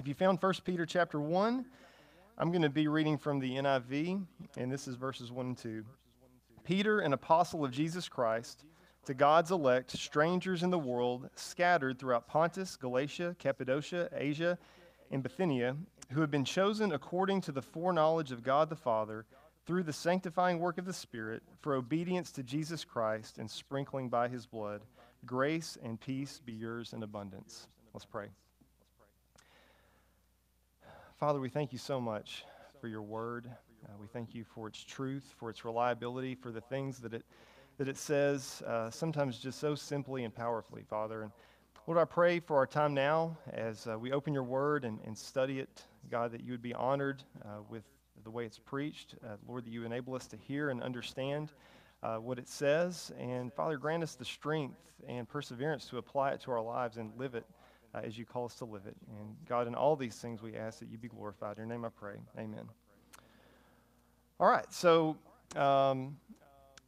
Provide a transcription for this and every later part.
If you found 1 Peter chapter 1, I'm going to be reading from the NIV, and this is verses 1 and 2. Peter, an apostle of Jesus Christ, to God's elect, strangers in the world, scattered throughout Pontus, Galatia, Cappadocia, Asia, and Bithynia, who have been chosen according to the foreknowledge of God the Father, through the sanctifying work of the Spirit, for obedience to Jesus Christ and sprinkling by his blood. Grace and peace be yours in abundance. Let's pray. Father, we thank you so much for your word. Uh, we thank you for its truth, for its reliability, for the things that it, that it says, uh, sometimes just so simply and powerfully, Father. And Lord, I pray for our time now as uh, we open your word and, and study it, God, that you would be honored uh, with the way it's preached. Uh, Lord, that you enable us to hear and understand uh, what it says. And Father, grant us the strength and perseverance to apply it to our lives and live it uh, as you call us to live it. And God, in all these things, we ask that you be glorified. In your name I pray. Amen. All right, so um,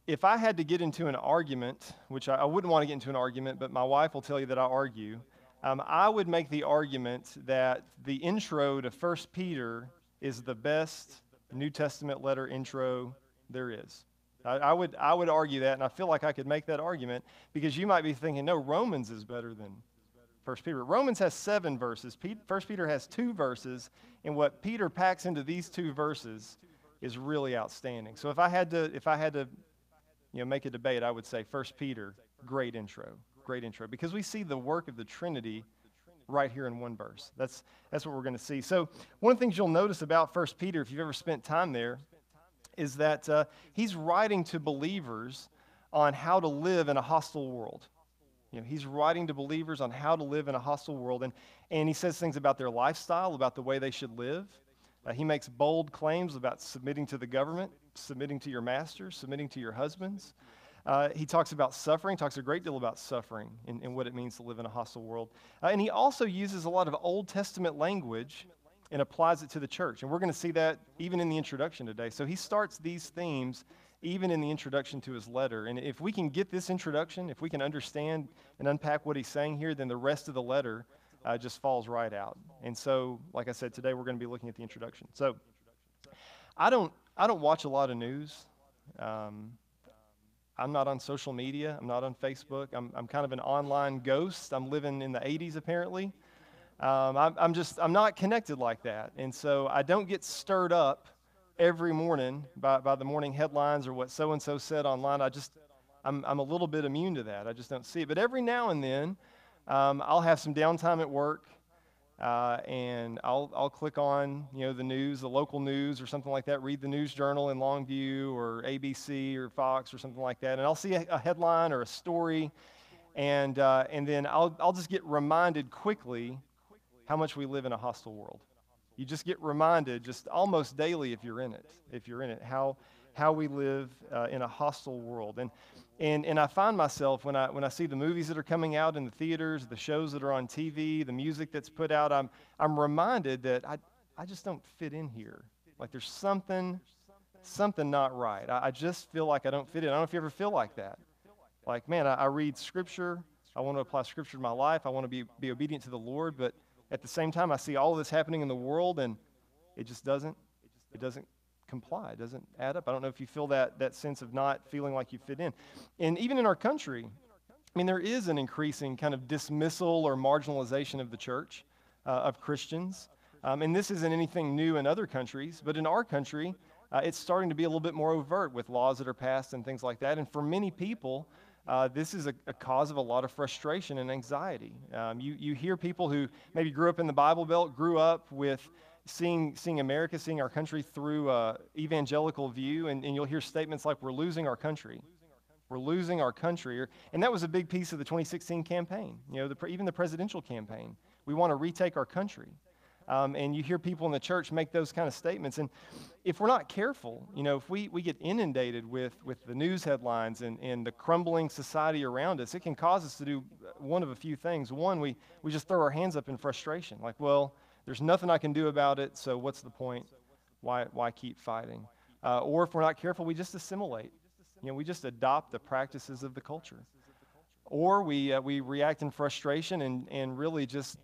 if I had to get into an argument, which I, I, wouldn't want to get into an argument, but my wife will tell you that I argue, um, I would make the argument that the intro to 1 Peter is the best New Testament letter intro there is. I, I, would, I would argue that, and I feel like I could make that argument because you might be thinking, no, Romans is better than First Peter. Romans has seven verses. First Peter has two verses, and what Peter packs into these two verses is really outstanding. So if I had to, if I had to, you know, make a debate, I would say First Peter, great intro, great intro, because we see the work of the Trinity right here in one verse. That's that's what we're going to see. So one of the things you'll notice about First Peter, if you've ever spent time there, is that uh, he's writing to believers on how to live in a hostile world. You know, he's writing to believers on how to live in a hostile world, and, and he says things about their lifestyle, about the way they should live. Uh, he makes bold claims about submitting to the government, submitting to your masters, submitting to your husbands. Uh, he talks about suffering, talks a great deal about suffering and, and what it means to live in a hostile world. Uh, and he also uses a lot of Old Testament language and applies it to the church. And we're going to see that even in the introduction today. So he starts these themes even in the introduction to his letter. And if we can get this introduction, if we can understand and unpack what he's saying here, then the rest of the letter uh, just falls right out. And so, like I said, today we're going to be looking at the introduction. So, I don't, I don't watch a lot of news. Um, I'm not on social media. I'm not on Facebook. I'm, I'm kind of an online ghost. I'm living in the 80s apparently. Um, I'm, I'm just, I'm not connected like that. And so I don't get stirred up every morning by, by the morning headlines or what so and so said online. I just, I'm, I'm a little bit immune to that. I just don't see it. But every now and then, um, I'll have some downtime at work. Uh, and I'll, I'll click on you know the news, the local news or something like that. Read the news journal in Longview or ABC or Fox or something like that, and I'll see a, a headline or a story, and uh, and then I'll I'll just get reminded quickly how much we live in a hostile world. You just get reminded, just almost daily, if you're in it, if you're in it, how, how we live uh, in a hostile world. And, and, and I find myself when I, when I see the movies that are coming out in the theaters, the shows that are on TV, the music that's put out, I'm, I'm reminded that I, I just don't fit in here. Like there's something, something not right. I, I just feel like I don't fit in. I don't know if you ever feel like that. Like, man, I, I read Scripture. I want to apply Scripture to my life. I want to be, be obedient to the Lord, but at the same time, I see all of this happening in the world, and it just doesn't, it doesn't comply. It doesn't add up. I don't know if you feel that, that sense of not feeling like you fit in. And even in our country, I mean, there is an increasing kind of dismissal or marginalization of the church, uh, of Christians. Um, and this isn't anything new in other countries, but in our country, uh, it's starting to be a little bit more overt with laws that are passed and things like that. And for many people, uh, this is a, a, cause of a lot of frustration and anxiety. Um, you, you hear people who maybe grew up in the Bible Belt, grew up with seeing, seeing America, seeing our country through an evangelical view, and, and you'll hear statements like, We're losing our country. We're losing our country. And that was a big piece of the 2016 campaign, you know, the, even the presidential campaign. We want to retake our country. Um, and you hear people in the church make those kind of statements. And if we're not careful, you know, if we, we get inundated with, with the news headlines and, and the crumbling society around us, it can cause us to do one of a few things. One, we, we just throw our hands up in frustration, like, well, there's nothing I can do about it, so what's the point? Why, why keep fighting? Uh, or if we're not careful, we just assimilate. You know, we just adopt the practices of the culture. Or we, uh, we react in frustration and, and really just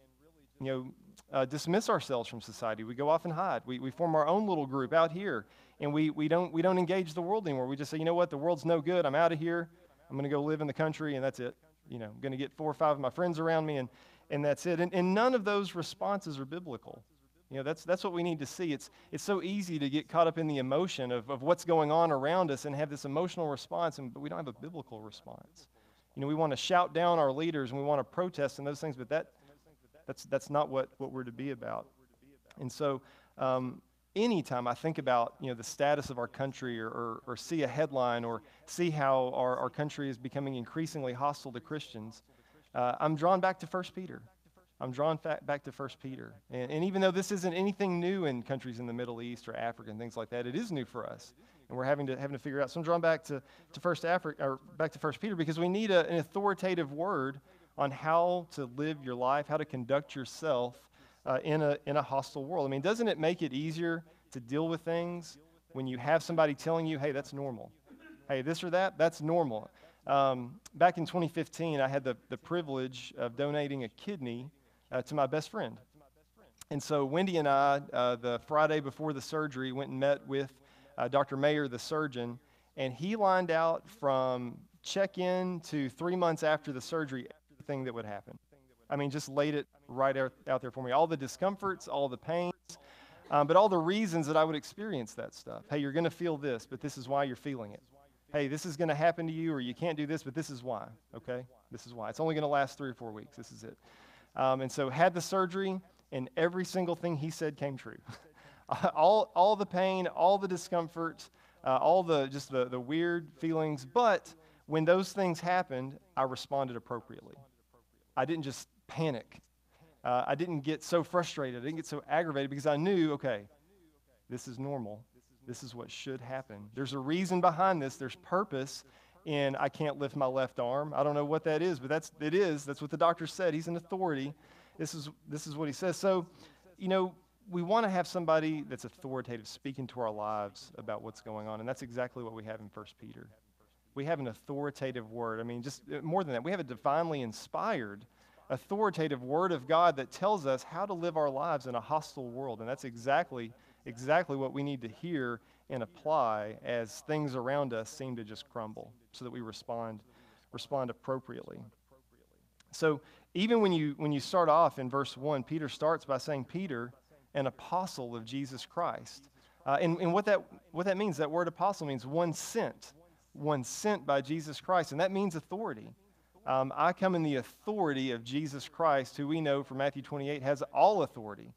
you know, uh, dismiss ourselves from society. We go off and hide. We, we form our own little group out here, and we, we, don't, we don't engage the world anymore. We just say, you know what, the world's no good. I'm out of here. I'm going to go live in the country, and that's it. You know, I'm going to get four or five of my friends around me, and, and that's it. And, and none of those responses are biblical. You know, that's, that's what we need to see. It's, it's so easy to get caught up in the emotion of, of what's going on around us and have this emotional response, and, but we don't have a biblical response. You know, we want to shout down our leaders and we want to protest and those things, but that, that's, that's not what, what we're to be about. And so, um, anytime I think about you know, the status of our country or, or, or see a headline or see how our, our country is becoming increasingly hostile to Christians, uh, I'm drawn back to 1 Peter. I'm drawn back to 1 Peter. And, and even though this isn't anything new in countries in the Middle East or Africa and things like that, it is new for us. And we're having to, having to figure out. So I'm drawn back to, to first Africa, or back to 1 Peter because we need a, an authoritative word on how to live your life, how to conduct yourself uh, in, a, in a hostile world. I mean, doesn't it make it easier to deal with things when you have somebody telling you, hey, that's normal? Hey, this or that, that's normal. Um, back in 2015, I had the, the privilege of donating a kidney uh, to my best friend. And so Wendy and I, uh, the Friday before the surgery, went and met with uh, Dr. Mayer, the surgeon, and he lined out from check in to three months after the surgery everything that would happen. I mean, just laid it right out, out there for me. All the discomforts, all the pains, um, but all the reasons that I would experience that stuff. Hey, you're going to feel this, but this is why you're feeling it. Hey, this is going to happen to you, or you can't do this, but this is why. Okay? This is why. It's only going to last three or four weeks. This is it. Um, and so had the surgery, and every single thing he said came true. all, all the pain, all the discomfort, uh, all the just the, the weird feelings. But when those things happened, I responded appropriately. I didn't just panic. Uh, I didn't get so frustrated. I didn't get so aggravated because I knew, okay, this is normal. This is what should happen. There's a reason behind this. There's purpose in I can't lift my left arm. I don't know what that is, but that's it is. That's what the doctor said. He's an authority. This is this is what he says. So, you know, we want to have somebody that's authoritative speaking to our lives about what's going on, and that's exactly what we have in First Peter. We have an authoritative word. I mean, just uh, more than that, we have a divinely inspired, authoritative word of God that tells us how to live our lives in a hostile world, and that's exactly exactly what we need to hear and apply as things around us seem to just crumble, so that we respond respond appropriately. So even when you when you start off in verse one, Peter starts by saying, Peter an apostle of Jesus Christ. Uh, and, and what, that, what that means, that word apostle means one sent, one sent by Jesus Christ. And that means authority. Um, I come in the authority of Jesus Christ, who we know from Matthew 28 has all authority,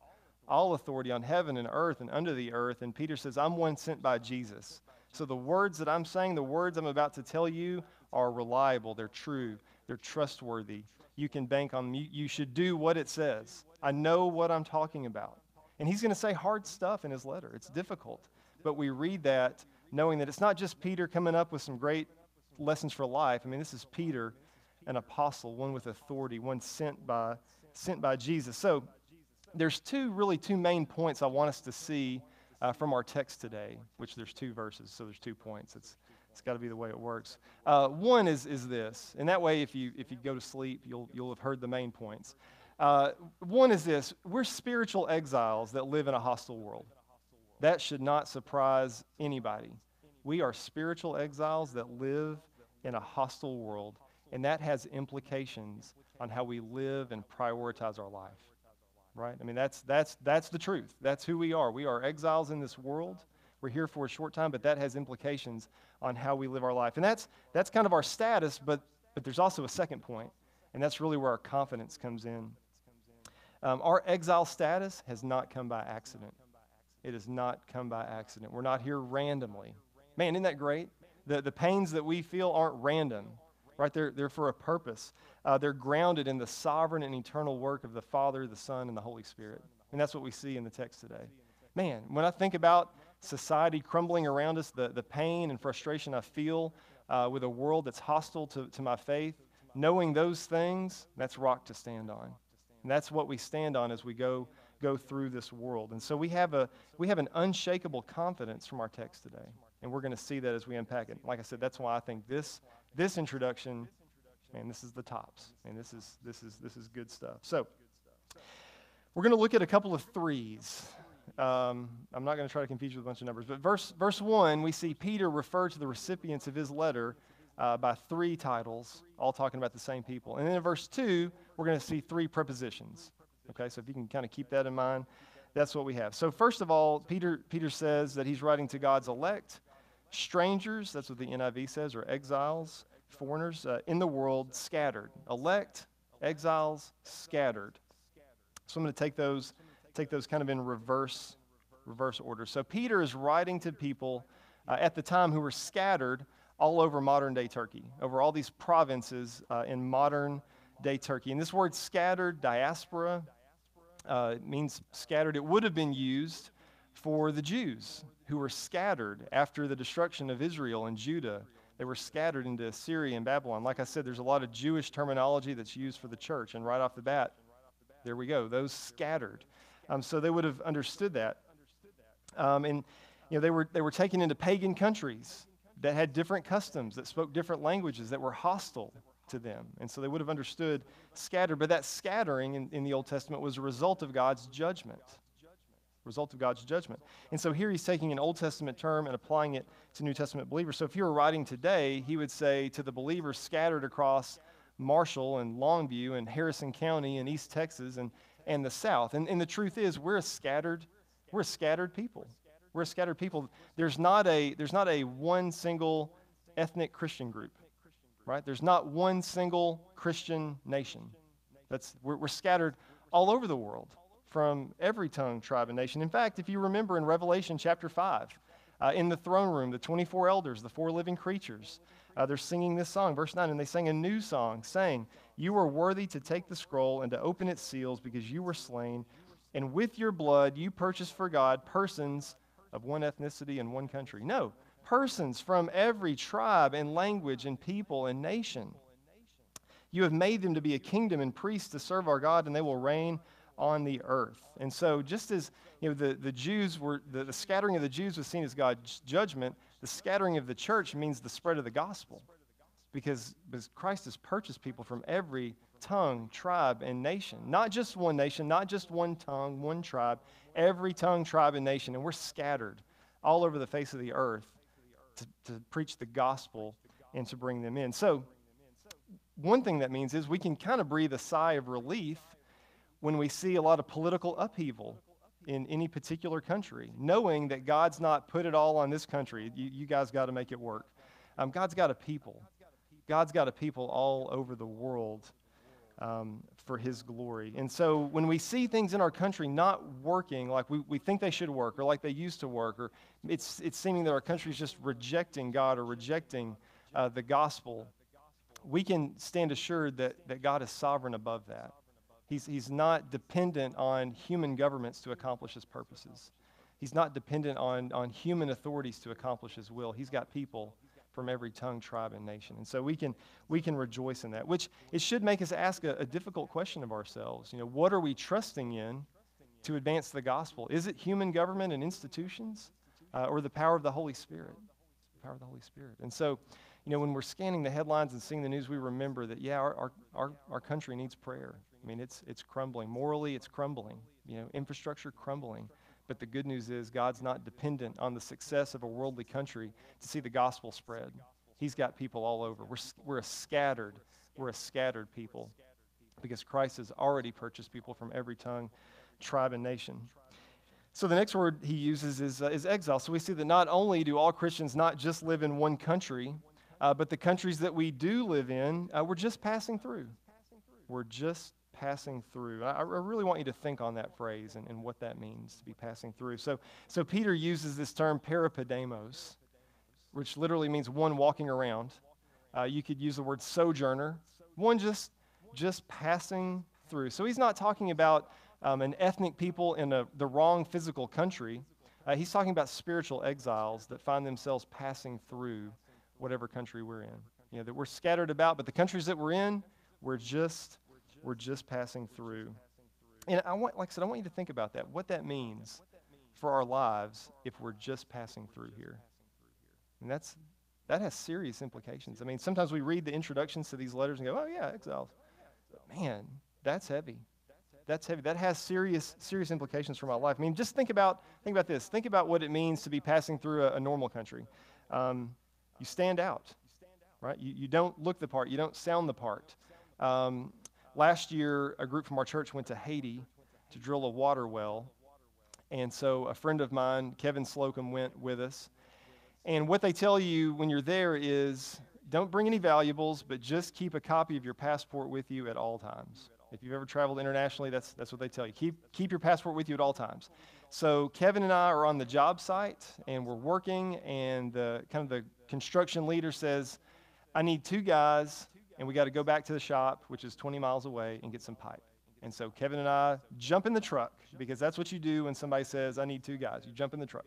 all authority on heaven and earth and under the earth. And Peter says, I'm one sent by Jesus. So the words that I'm saying, the words I'm about to tell you, are reliable, they're true, they're trustworthy. You can bank on them. You, you should do what it says. I know what I'm talking about. And he's going to say hard stuff in his letter. It's difficult. But we read that knowing that it's not just Peter coming up with some great lessons for life. I mean, this is Peter, an apostle, one with authority, one sent by, sent by Jesus. So there's two, really two main points I want us to see uh, from our text today, which there's two verses, so there's two points. It's, it's got to be the way it works. Uh, one is, is this, and that way, if you, if you go to sleep, you'll, you'll have heard the main points. Uh, one is this we're spiritual exiles that live in a hostile world. That should not surprise anybody. We are spiritual exiles that live in a hostile world, and that has implications on how we live and prioritize our life. Right? I mean, that's, that's, that's the truth. That's who we are. We are exiles in this world. We're here for a short time, but that has implications on how we live our life. And that's, that's kind of our status, but, but there's also a second point, and that's really where our confidence comes in. Um, our exile status has not come by accident. It has not come by accident. We're not here randomly. Man, isn't that great? The, the pains that we feel aren't random, right? They're, they're for a purpose. Uh, they're grounded in the sovereign and eternal work of the Father, the Son, and the Holy Spirit. And that's what we see in the text today. Man, when I think about society crumbling around us, the, the pain and frustration I feel uh, with a world that's hostile to, to my faith, knowing those things, that's rock to stand on. And that's what we stand on as we go, go through this world. And so we have, a, we have an unshakable confidence from our text today. And we're going to see that as we unpack it. Like I said, that's why I think this, this introduction, man, this is the tops. And this is, this, is, this is good stuff. So, We're going to look at a couple of threes. Um, I'm not going to try to confuse you with a bunch of numbers, but verse, verse 1, we see Peter refer to the recipients of his letter uh, by three titles, all talking about the same people. And then in verse 2, we're going to see three prepositions. Okay, so if you can kind of keep that in mind, that's what we have. So, first of all, Peter, Peter says that he's writing to God's elect, strangers, that's what the NIV says, or exiles, foreigners uh, in the world, scattered. Elect, exiles, scattered. So, I'm going to take those, take those kind of in reverse, reverse order. So, Peter is writing to people uh, at the time who were scattered all over modern day Turkey, over all these provinces uh, in modern day Turkey. And this word scattered, diaspora, uh, means scattered. It would have been used for the Jews who were scattered after the destruction of Israel and Judah. They were scattered into Syria and Babylon. Like I said, there's a lot of Jewish terminology that's used for the church. And right off the bat, there we go, those scattered. Um, so they would have understood that. Um, and you know, they were, they were taken into pagan countries that had different customs, that spoke different languages, that were hostile to them. And so they would have understood scattered. But that scattering in, in the Old Testament was a result of God's judgment. Result of God's judgment. And so here he's taking an Old Testament term and applying it to New Testament believers. So if you were writing today, he would say to the believers scattered across Marshall and Longview and Harrison County and East Texas and, and the South. And, and the truth is, we're a scattered, we're a scattered people. We're a scattered people. There's not a, there's not a one single ethnic Christian group, right? There's not one single Christian nation. That's, we're, we're scattered all over the world from every tongue, tribe, and nation. In fact, if you remember in Revelation chapter 5, uh, in the throne room, the 24 elders, the four living creatures, uh, they're singing this song, verse 9, and they sang a new song, saying, You are worthy to take the scroll and to open its seals because you were slain, and with your blood you purchased for God persons of one ethnicity and one country. No, persons from every tribe and language and people and nation. You have made them to be a kingdom and priests to serve our God, and they will reign on the earth. And so, just as you know, the, the Jews were, the, the scattering of the Jews was seen as God's judgment, the scattering of the church means the spread of the gospel. Because, because Christ has purchased people from every tongue, tribe, and nation. Not just one nation, not just one tongue, one tribe, every tongue, tribe, and nation. And we're scattered all over the face of the earth to, to preach the gospel and to bring them in. So, one thing that means is we can kind of breathe a sigh of relief when we see a lot of political upheaval in any particular country, knowing that God's not put it all on this country. You, you guys got to make it work. Um, God's got a people. God's got a people all over the world um, for His glory. And so when we see things in our country not working like we, we think they should work or like they used to work, or it's, it's seeming that our country is just rejecting God or rejecting uh, the gospel, we can stand assured that, that God is sovereign above that. He's, he's not dependent on human governments to accomplish his purposes. He's not dependent on, on human authorities to accomplish his will. He's got people from every tongue, tribe, and nation. And so we can, we can rejoice in that, which it should make us ask a, a difficult question of ourselves. You know, what are we trusting in to advance the gospel? Is it human government and institutions uh, or the power of the Holy Spirit? The power of the Holy Spirit. And so, you know, when we're scanning the headlines and seeing the news, we remember that, yeah, our, our, our, our country needs prayer. I mean, it's, it's crumbling. Morally, it's crumbling. You know, infrastructure crumbling. But the good news is God's not dependent on the success of a worldly country to see the gospel spread. He's got people all over. We're, we're a scattered, we're a scattered people because Christ has already purchased people from every tongue, tribe, and nation. So the next word he uses is, uh, is exile. So we see that not only do all Christians not just live in one country, uh, but the countries that we do live in, uh, we're just passing through. We're just passing through. I, I, really want you to think on that phrase and, and what that means to be passing through. So, so Peter uses this term parepidemos, which literally means one walking around. Uh, you could use the word sojourner, one just just passing through. So he's not talking about um, an ethnic people in a, the wrong physical country. Uh, he's talking about spiritual exiles that find themselves passing through whatever country we're in. You know, that we're scattered about, but the countries that we're in, we're just we're just passing through. And I want, like I said, I want you to think about that, what that means for our lives if we're just passing through here. And that's, that has serious implications. I mean, sometimes we read the introductions to these letters and go, oh, yeah, exiles. But man, that's heavy. that's heavy. That has serious, serious implications for my life. I mean, just think about, think about this. Think about what it means to be passing through a, a normal country. Um, you stand out, right? You, you don't look the part. You don't sound the part. Um, last year, a group from our church went to Haiti to drill a water well. And so a friend of mine, Kevin Slocum, went with us. And what they tell you when you're there is don't bring any valuables, but just keep a copy of your passport with you at all times. If you've ever traveled internationally, that's, that's what they tell you. Keep, keep your passport with you at all times. So Kevin and I are on the job site, and we're working, and the kind of the construction leader says, I need two guys, and we got to go back to the shop, which is 20 miles away, and get some pipe. And so Kevin and I jump in the truck because that's what you do when somebody says, I need two guys. You jump in the truck.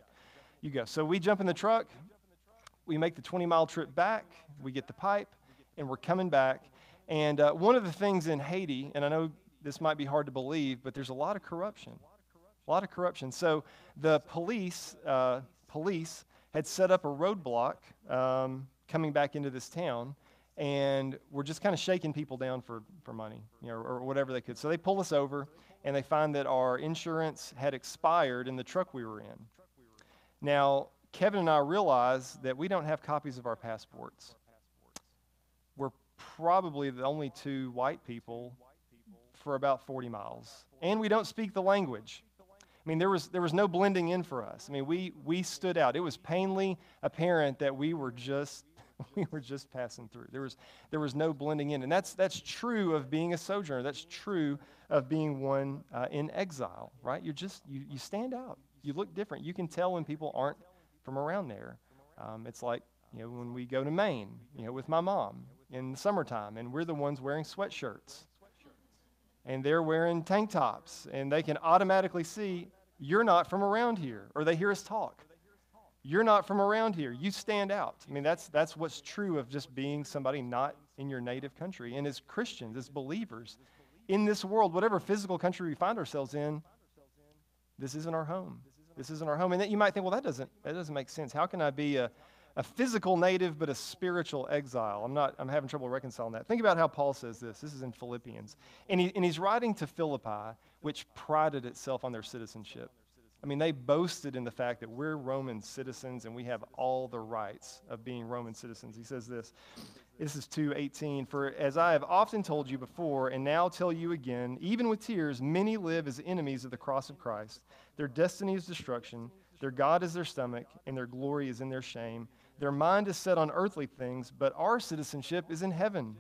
You go. So we jump in the truck. We make the 20 mile trip back. We get the pipe, and we're coming back. And uh, one of the things in Haiti, and I know this might be hard to believe, but there's a lot of corruption. A lot of corruption. So the police, uh, police had set up a roadblock um, coming back into this town, and we're just kind of shaking people down for, for money, you know, or whatever they could. So they pull us over, and they find that our insurance had expired in the truck we were in. Now, Kevin and I realize that we don't have copies of our passports. We're probably the only two white people for about 40 miles. And we don't speak the language. I mean, there was, there was no blending in for us. I mean, we, we stood out. It was painfully apparent that we were just we were just passing through. There was, there was no blending in. And that's, that's true of being a sojourner. That's true of being one uh, in exile, right? You're just, you, you stand out. You look different. You can tell when people aren't from around there. Um, it's like, you know, when we go to Maine, you know, with my mom in the summertime, and we're the ones wearing sweatshirts. And they're wearing tank tops, and they can automatically see you're not from around here, or they hear us talk. You're not from around here. You stand out. I mean, that's, that's what's true of just being somebody not in your native country. And as Christians, as believers, in this world, whatever physical country we find ourselves in, this isn't our home. This isn't our home. And you might think, well, that doesn't, that doesn't make sense. How can I be a, a physical native but a spiritual exile? I'm, not, I'm having trouble reconciling that. Think about how Paul says this. This is in Philippians. And, he, and he's writing to Philippi, which prided itself on their citizenship. I mean, they boasted in the fact that we're Roman citizens and we have all the rights of being Roman citizens. He says this. This is 2:18. For as I have often told you before and now tell you again, even with tears, many live as enemies of the cross of Christ. Their destiny is destruction, their God is their stomach, and their glory is in their shame. Their mind is set on earthly things, but our citizenship is in heaven.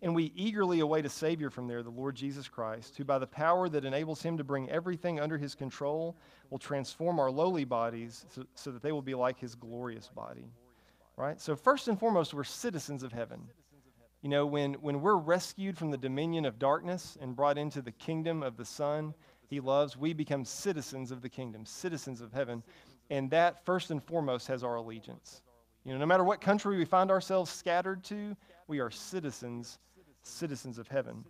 And we eagerly await a Savior from there, the Lord Jesus Christ, who, by the power that enables him to bring everything under his control, will transform our lowly bodies so, so, that they will be like his glorious body. Right? So, first and foremost, we're citizens of heaven. You know, when, when we're rescued from the dominion of darkness and brought into the kingdom of the Son he loves, we become citizens of the kingdom, citizens of heaven. And that, first and foremost, has our allegiance. You know, no matter what country we find ourselves scattered to, we are citizens citizens of heaven.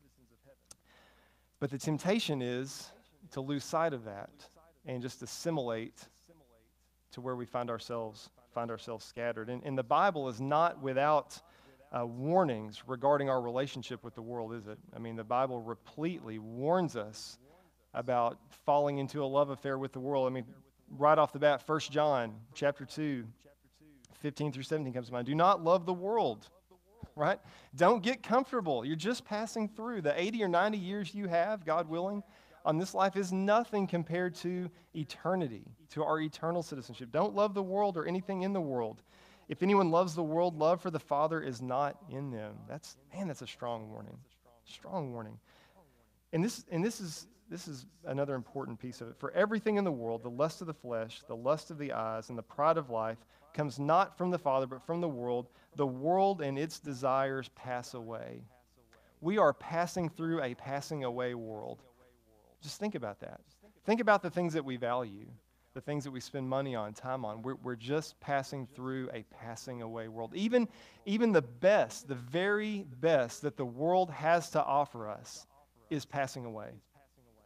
But the temptation is to lose sight of that and just assimilate to where we find ourselves find ourselves scattered. And, and the Bible is not without uh, warnings regarding our relationship with the world, is it? I mean, the Bible repletely warns us about falling into a love affair with the world. I mean, right off the bat, 1 John chapter 2, 15 through 17 comes to mind. Do not love the world right? Don't get comfortable. You're just passing through. The 80 or 90 years you have, God willing, on this life is nothing compared to eternity, to our eternal citizenship. Don't love the world or anything in the world. If anyone loves the world, love for the Father is not in them. That's man, that's a strong warning. Strong warning. And this and this is this is another important piece of it. For everything in the world, the lust of the flesh, the lust of the eyes, and the pride of life comes not from the Father, but from the world the world and its desires pass away. We are passing through a passing away world. Just think about that. Think about the things that we value, the things that we spend money on, time on. We're, we're just passing through a passing away world. Even, even the best, the very best that the world has to offer us is passing away.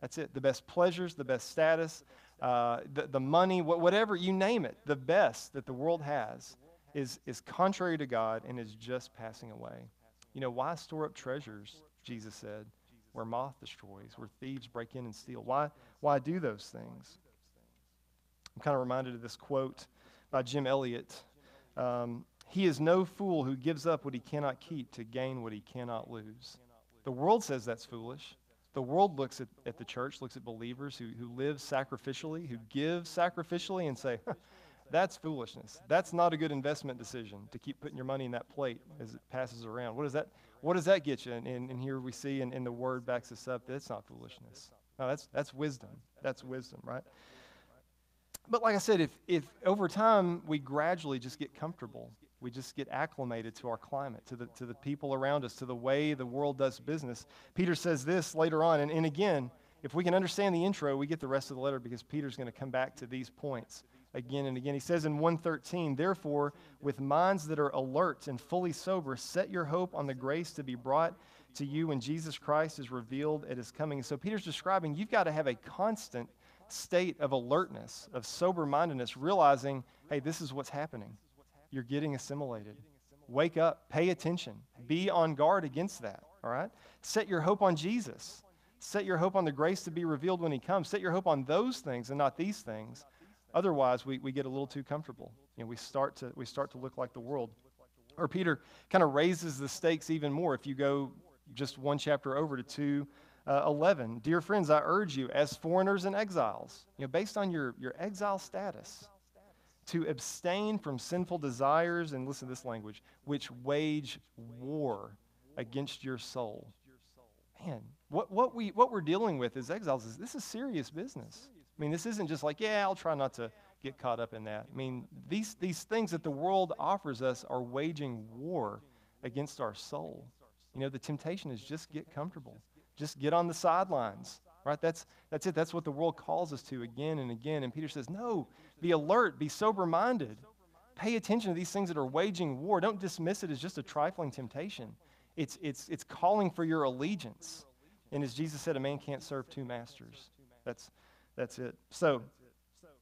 That's it. The best pleasures, the best status, uh, the, the money, whatever, you name it, the best that the world has is, is contrary to God and is just passing away. You know, why store up treasures, Jesus said, where moth destroys, where thieves break in and steal. Why, why do those things? I'm kind of reminded of this quote by Jim Elliot. Um, he is no fool who gives up what he cannot keep to gain what he cannot lose. The world says that's foolish. The world looks at, at the church, looks at believers who, who live sacrificially, who give sacrificially, and say, that's foolishness. That's not a good investment decision to keep putting your money in that plate as it passes around. What does that, what does that get you? And, and, and here we see, and, and the word backs us up, that's not foolishness. No, that's, that's wisdom. That's wisdom, right? But like I said, if, if over time we gradually just get comfortable, we just get acclimated to our climate, to the, to the people around us, to the way the world does business. Peter says this later on, and, and again, if we can understand the intro, we get the rest of the letter because Peter's going to come back to these points again and again. He says in 113, Therefore, with minds that are alert and fully sober, set your hope on the grace to be brought to you when Jesus Christ is revealed at his coming. So Peter's describing you've got to have a constant state of alertness, of sober mindedness, realizing, hey, this is what's happening. You're getting assimilated. Wake up, pay attention, be on guard against that, all right? Set your hope on Jesus. Set your hope on the grace to be revealed when he comes. Set your hope on those things and not these things. Otherwise, we, we get a little too comfortable. You know, we start to we start to look like the world. Or Peter kind of raises the stakes even more if you go just one chapter over to 2 uh, 11. Dear friends, I urge you, as foreigners and exiles, you know, based on your, your exile status, to abstain from sinful desires, and listen to this language, which wage war against your soul. Man, what, what, we, what we're dealing with as exiles is this is serious business. I mean, this isn't just like, yeah, I'll try not to get caught up in that. I mean, these, these things that the world offers us are waging war against our soul. You know, the temptation is just get comfortable just get on the sidelines, right? That's, that's it. That's what the world calls us to again and again. And Peter says, no, be alert, be sober minded. Pay attention to these things that are waging war. Don't dismiss it as just a trifling temptation. It's, it's, it's calling for your allegiance. And as Jesus said, a man can't serve two masters. That's, that's it. So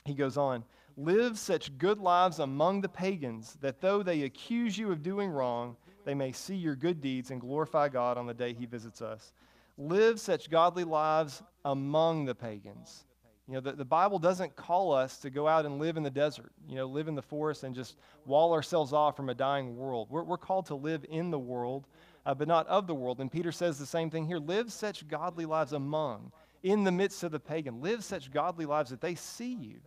he goes on live such good lives among the pagans that though they accuse you of doing wrong, they may see your good deeds and glorify God on the day he visits us live such godly lives among the pagans. You know, the, the Bible doesn't call us to go out and live in the desert, you know, live in the forest and just wall ourselves off from a dying world. We're, we're called to live in the world, uh, but not of the world. And Peter says the same thing here live such godly lives among, in the midst of the pagan. Live such godly lives that they see you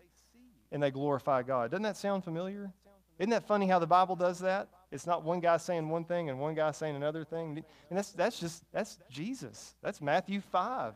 and they glorify God. Doesn't that sound familiar? Isn't that funny how the Bible does that? It's not one guy saying one thing and one guy saying another thing. And that's, that's just, that's Jesus. That's Matthew 5.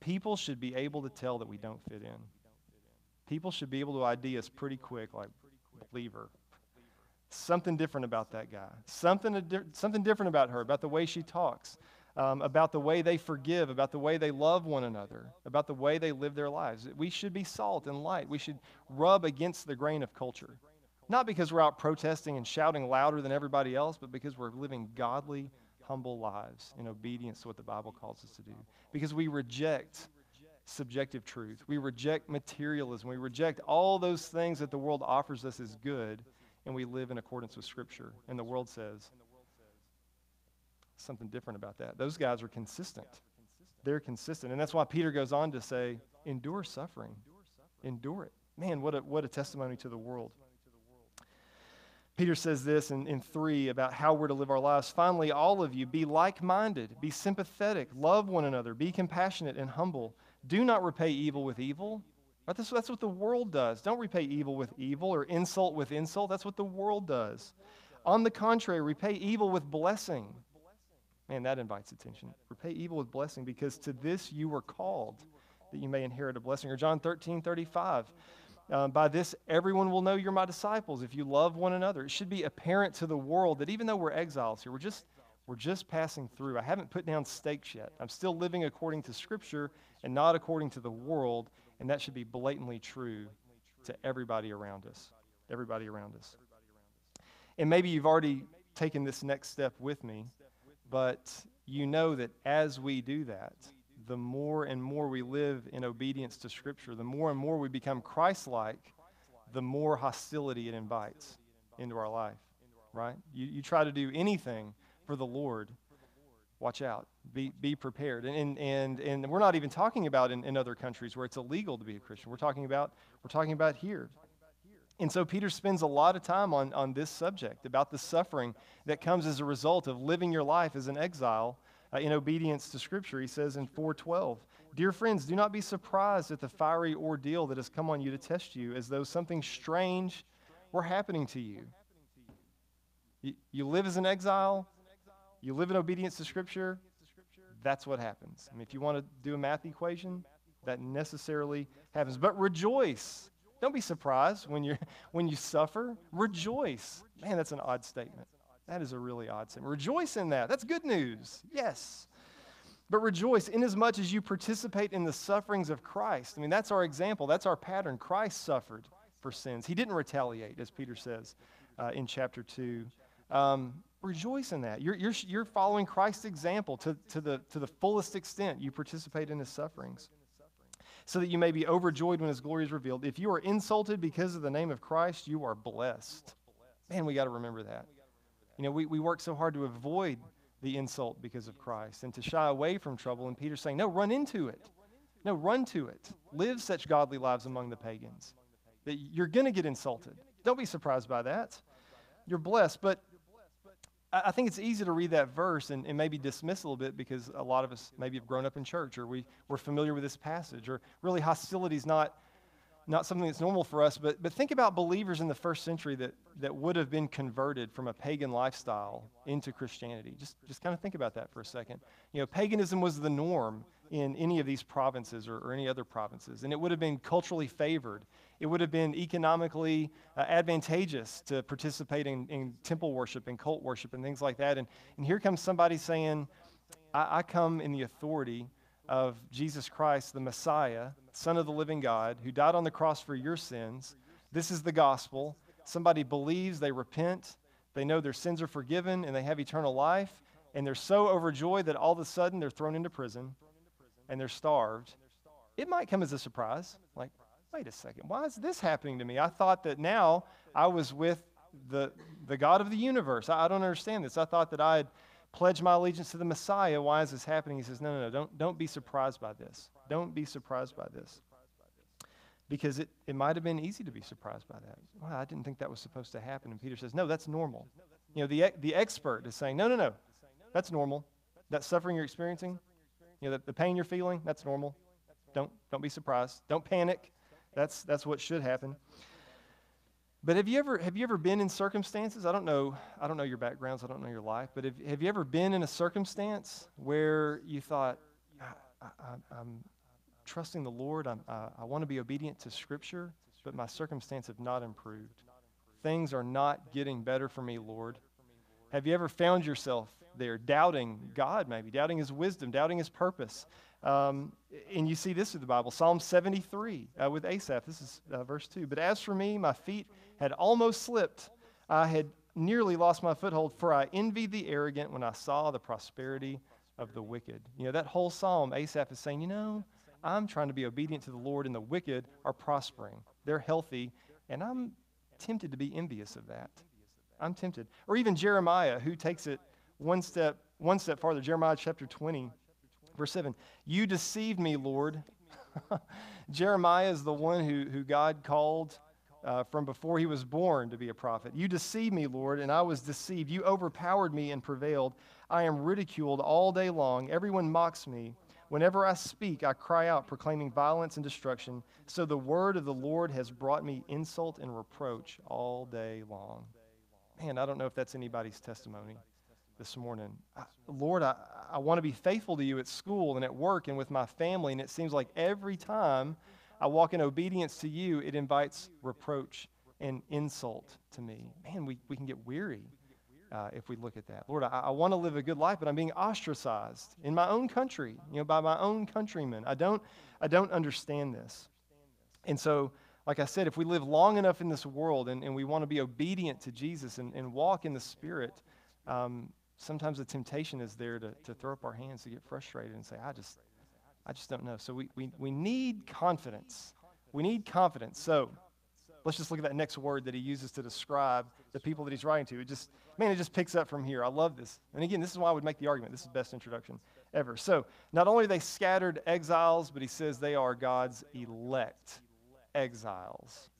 People should be able to tell that we don't fit in. People should be able to ID us pretty quick, like, believer. Something different about that guy. Something, something different about her, about the way she talks, um, about the way they forgive, about the way they love one another, about the way they live their lives. We should be salt and light. We should rub against the grain of culture. Not because we're out protesting and shouting louder than everybody else, but because we're living godly, humble lives in obedience to what the Bible calls us to do. Because we reject subjective truth. We reject materialism. We reject all those things that the world offers us as good, and we live in accordance with Scripture. And the world says something different about that. Those guys are consistent. They're consistent. And that's why Peter goes on to say, endure suffering. Endure it. Man, what a, what a testimony to the world. Peter says this in, in 3 about how we're to live our lives. Finally, all of you, be like minded, be sympathetic, love one another, be compassionate and humble. Do not repay evil with evil. Right? That's, that's what the world does. Don't repay evil with evil or insult with insult. That's what the world does. On the contrary, repay evil with blessing. Man, that invites attention. Repay evil with blessing because to this you were called that you may inherit a blessing. Or John 13, 35. Um, by this, everyone will know you're my disciples if you love one another. It should be apparent to the world that even though we're exiles here, we're just, We're just passing through. I haven't put down stakes yet. I'm still living according to Scripture and not according to the world, and that should be blatantly true to everybody around us. Everybody around us. And maybe you've already taken this next step with me, but you know that as we do that, the more and more we live in obedience to Scripture, the more and more we become Christ like, the more hostility it invites into our life, right? You, you try to do anything for the Lord, watch out. Be, be prepared. And, and, and and we're not even talking about in, in other countries where it's illegal to be a Christian. We're talking about, we're talking about here. And so Peter spends a lot of time on, on this subject about the suffering that comes as a result of living your life as an exile uh, in obedience to Scripture. He says in 412, Dear friends, do not be surprised at the fiery ordeal that has come on you to test you, as though something strange were happening to you. You, you live as an exile, you live in obedience to Scripture, that's what happens. I mean, if you want to do a math equation, that necessarily happens. But rejoice. Don't be surprised when, you're, when you suffer. Rejoice. Man, that's an odd statement. That is a really odd statement. Rejoice in that. That's good news. Yes. But rejoice inasmuch as much as you participate in the sufferings of Christ. I mean, that's our example. That's our pattern. Christ suffered for sins. He didn't retaliate, as Peter says uh, in chapter 2. Um, rejoice in that. You're, you're, you're following Christ's example to, to, the, to the fullest extent. You participate in his sufferings so that you may be overjoyed when his glory is revealed. If you are insulted because of the name of Christ, you are blessed. Man, we got to remember that. You know, we, we work so hard to avoid the insult because of Christ and to shy away from trouble. And Peter's saying, no, run into it. No, run to it. Live such godly lives among the pagans. That you're going to get insulted. Don't be surprised by that. You're blessed. But I think it's easy to read that verse and, and, maybe dismiss a little bit because a lot of us maybe have grown up in church or we, we're familiar with this passage or really hostility is not, not something that's normal for us. But, but think about believers in the first century that, that would have been converted from a pagan lifestyle into Christianity. Just, just kind of think about that for a second. You know, paganism was the norm in any of these provinces or, or any other provinces, and it would have been culturally favored it would have been economically uh, advantageous to participate in, in, temple worship and cult worship and things like that. And, and here comes somebody saying, I, I come in the authority of Jesus Christ, the Messiah, Son of the living God, who died on the cross for your sins. This is the gospel. Somebody believes, they repent, they know their sins are forgiven, and they have eternal life. And they're so overjoyed that all of a sudden they're thrown into prison and they're starved. It might come as a surprise. Like, wait a second, why is this happening to me? I thought that now I was with the, the God of the universe. I, I don't understand this. I thought that I had pledged my allegiance to the Messiah. Why is this happening? He says, no, no, no, don't, don't be surprised by this. Don't be surprised by this. Because it, it might have been easy to be surprised by that. I didn't think that was supposed to happen. And Peter says, no, that's normal. You know, the, the expert is saying, no, no, no, that's normal. That suffering you're experiencing, you know, the, the pain you're feeling, that's normal. Don't, don't be surprised. Don't panic. That's, that's what should happen. But have you ever have you ever been in circumstances? I don't know. I don't know your backgrounds. I don't know your life. But have, have you ever been in a circumstance where you thought, I, am trusting the Lord. I'm, I, want to be obedient to Scripture, but my circumstance have not improved. Things are not getting better for me, Lord. Have you ever found yourself there doubting God, maybe doubting His wisdom, doubting His purpose? Um, and you see this in the Bible Psalm 73 uh, with Asaph. This is uh, verse 2. But as for me, my feet had almost slipped. I had nearly lost my foothold, for I envied the arrogant when I saw the prosperity of the wicked. You know, that whole psalm, Asaph is saying, you know, I'm trying to be obedient to the Lord, and the wicked are prospering. They're healthy, and I'm tempted to be envious of that. I'm tempted. Or even Jeremiah, who takes it one step, one step farther. Jeremiah chapter 20 Verse 7 You deceived me, Lord. Jeremiah is the one who, who God called uh, from before he was born to be a prophet. You deceived me, Lord, and I was deceived. You overpowered me and prevailed. I am ridiculed all day long. Everyone mocks me. Whenever I speak, I cry out, proclaiming violence and destruction. So the word of the Lord has brought me insult and reproach all day long. Man, I don't know if that's anybody's testimony this morning. Lord, I, I want to be faithful to you at school and at work and with my family. And it seems like every time I walk in obedience to you, it invites reproach and insult to me. Man, we, we can get weary. uh, if we look at that. Lord, I, I want to live a good life, but I'm being ostracized in my own country, you know, by my own countrymen. I don't, I don't understand this. And so, like I said, if we live long enough in this world and, and we want to be obedient to Jesus and, and walk in the Spirit, um, sometimes the temptation is there to, to throw up our hands, to get frustrated and say, I just, I just don't know. So we, we, we need confidence. We need confidence. So let's just look at that next word that he uses to describe the people that he's writing to. It just, man, it just picks up from here. I love this. And again, this is why I would make the argument. This is the best introduction ever. So not only they scattered exiles, but he says they are God's elect exiles.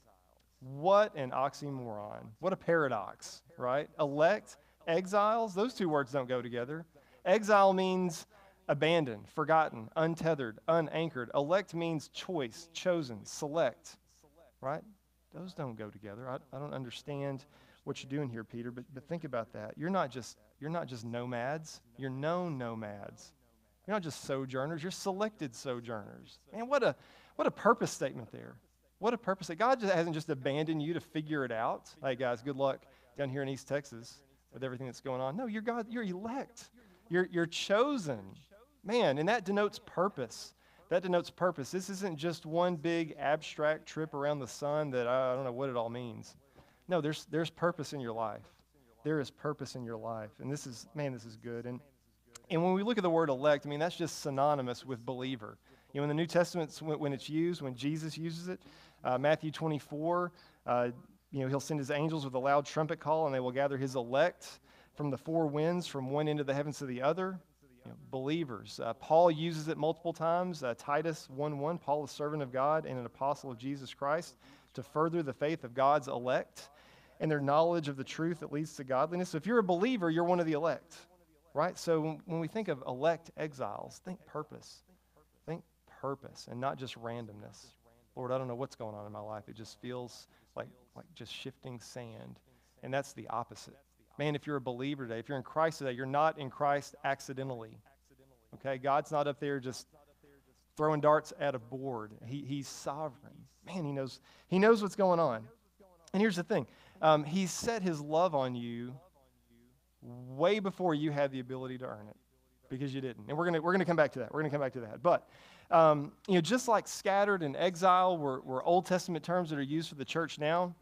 What an oxymoron. What a paradox, right? Elect, exiles, those two words don't go together. Exile means abandoned, forgotten, untethered, unanchored. Elect means choice, chosen, select, right? Those don't go together. I, I don't understand what you're doing here, Peter, but, but think about that. You're not just you're not just nomads, you're known nomads. You're not just sojourners, you're selected sojourners. Man, what a what a purpose statement there. What a purpose. that God just hasn't just abandoned you to figure it out. Hey guys, good luck down here in East Texas with everything that's going on. No, you're God, you're elect. You're you're chosen. Man, and that denotes purpose. That denotes purpose. This isn't just one big abstract trip around the sun that I don't know what it all means. No, there's, there's purpose in your life. There is purpose in your life. And this is, man, this is good. And, and when we look at the word elect, I mean, that's just synonymous with believer. You know, in the New Testament, when it's used, when Jesus uses it, uh, Matthew 24, uh, you know, he'll send his angels with a loud trumpet call, and they will gather his elect from the four winds, from one end of the heavens to the other you know, believers. Uh, Paul uses it multiple times. Uh, Titus 1 1, Paul, a servant of God and an apostle of Jesus Christ, to further the faith of God's elect and their knowledge of the truth that leads to godliness. So if you're a believer, you're one of the elect, right? So when we think of elect exiles, think purpose. Think purpose and not just randomness. Lord, I don't know what's going on in my life. It just feels like, like just shifting sand. And that's the opposite. Man, if you're a believer today, if you're in Christ today, you're not in Christ accidentally. Okay? God's not up there just throwing darts at a board. He, he's sovereign. Man, he knows, he knows what's going on. And here's the thing um, He set his love on you way before you had the ability to earn it because you didn't. And we're going we're gonna come back to that. We're going to come back to that. But, um, you know, just like scattered and exile were, were Old Testament terms that are used for the church now,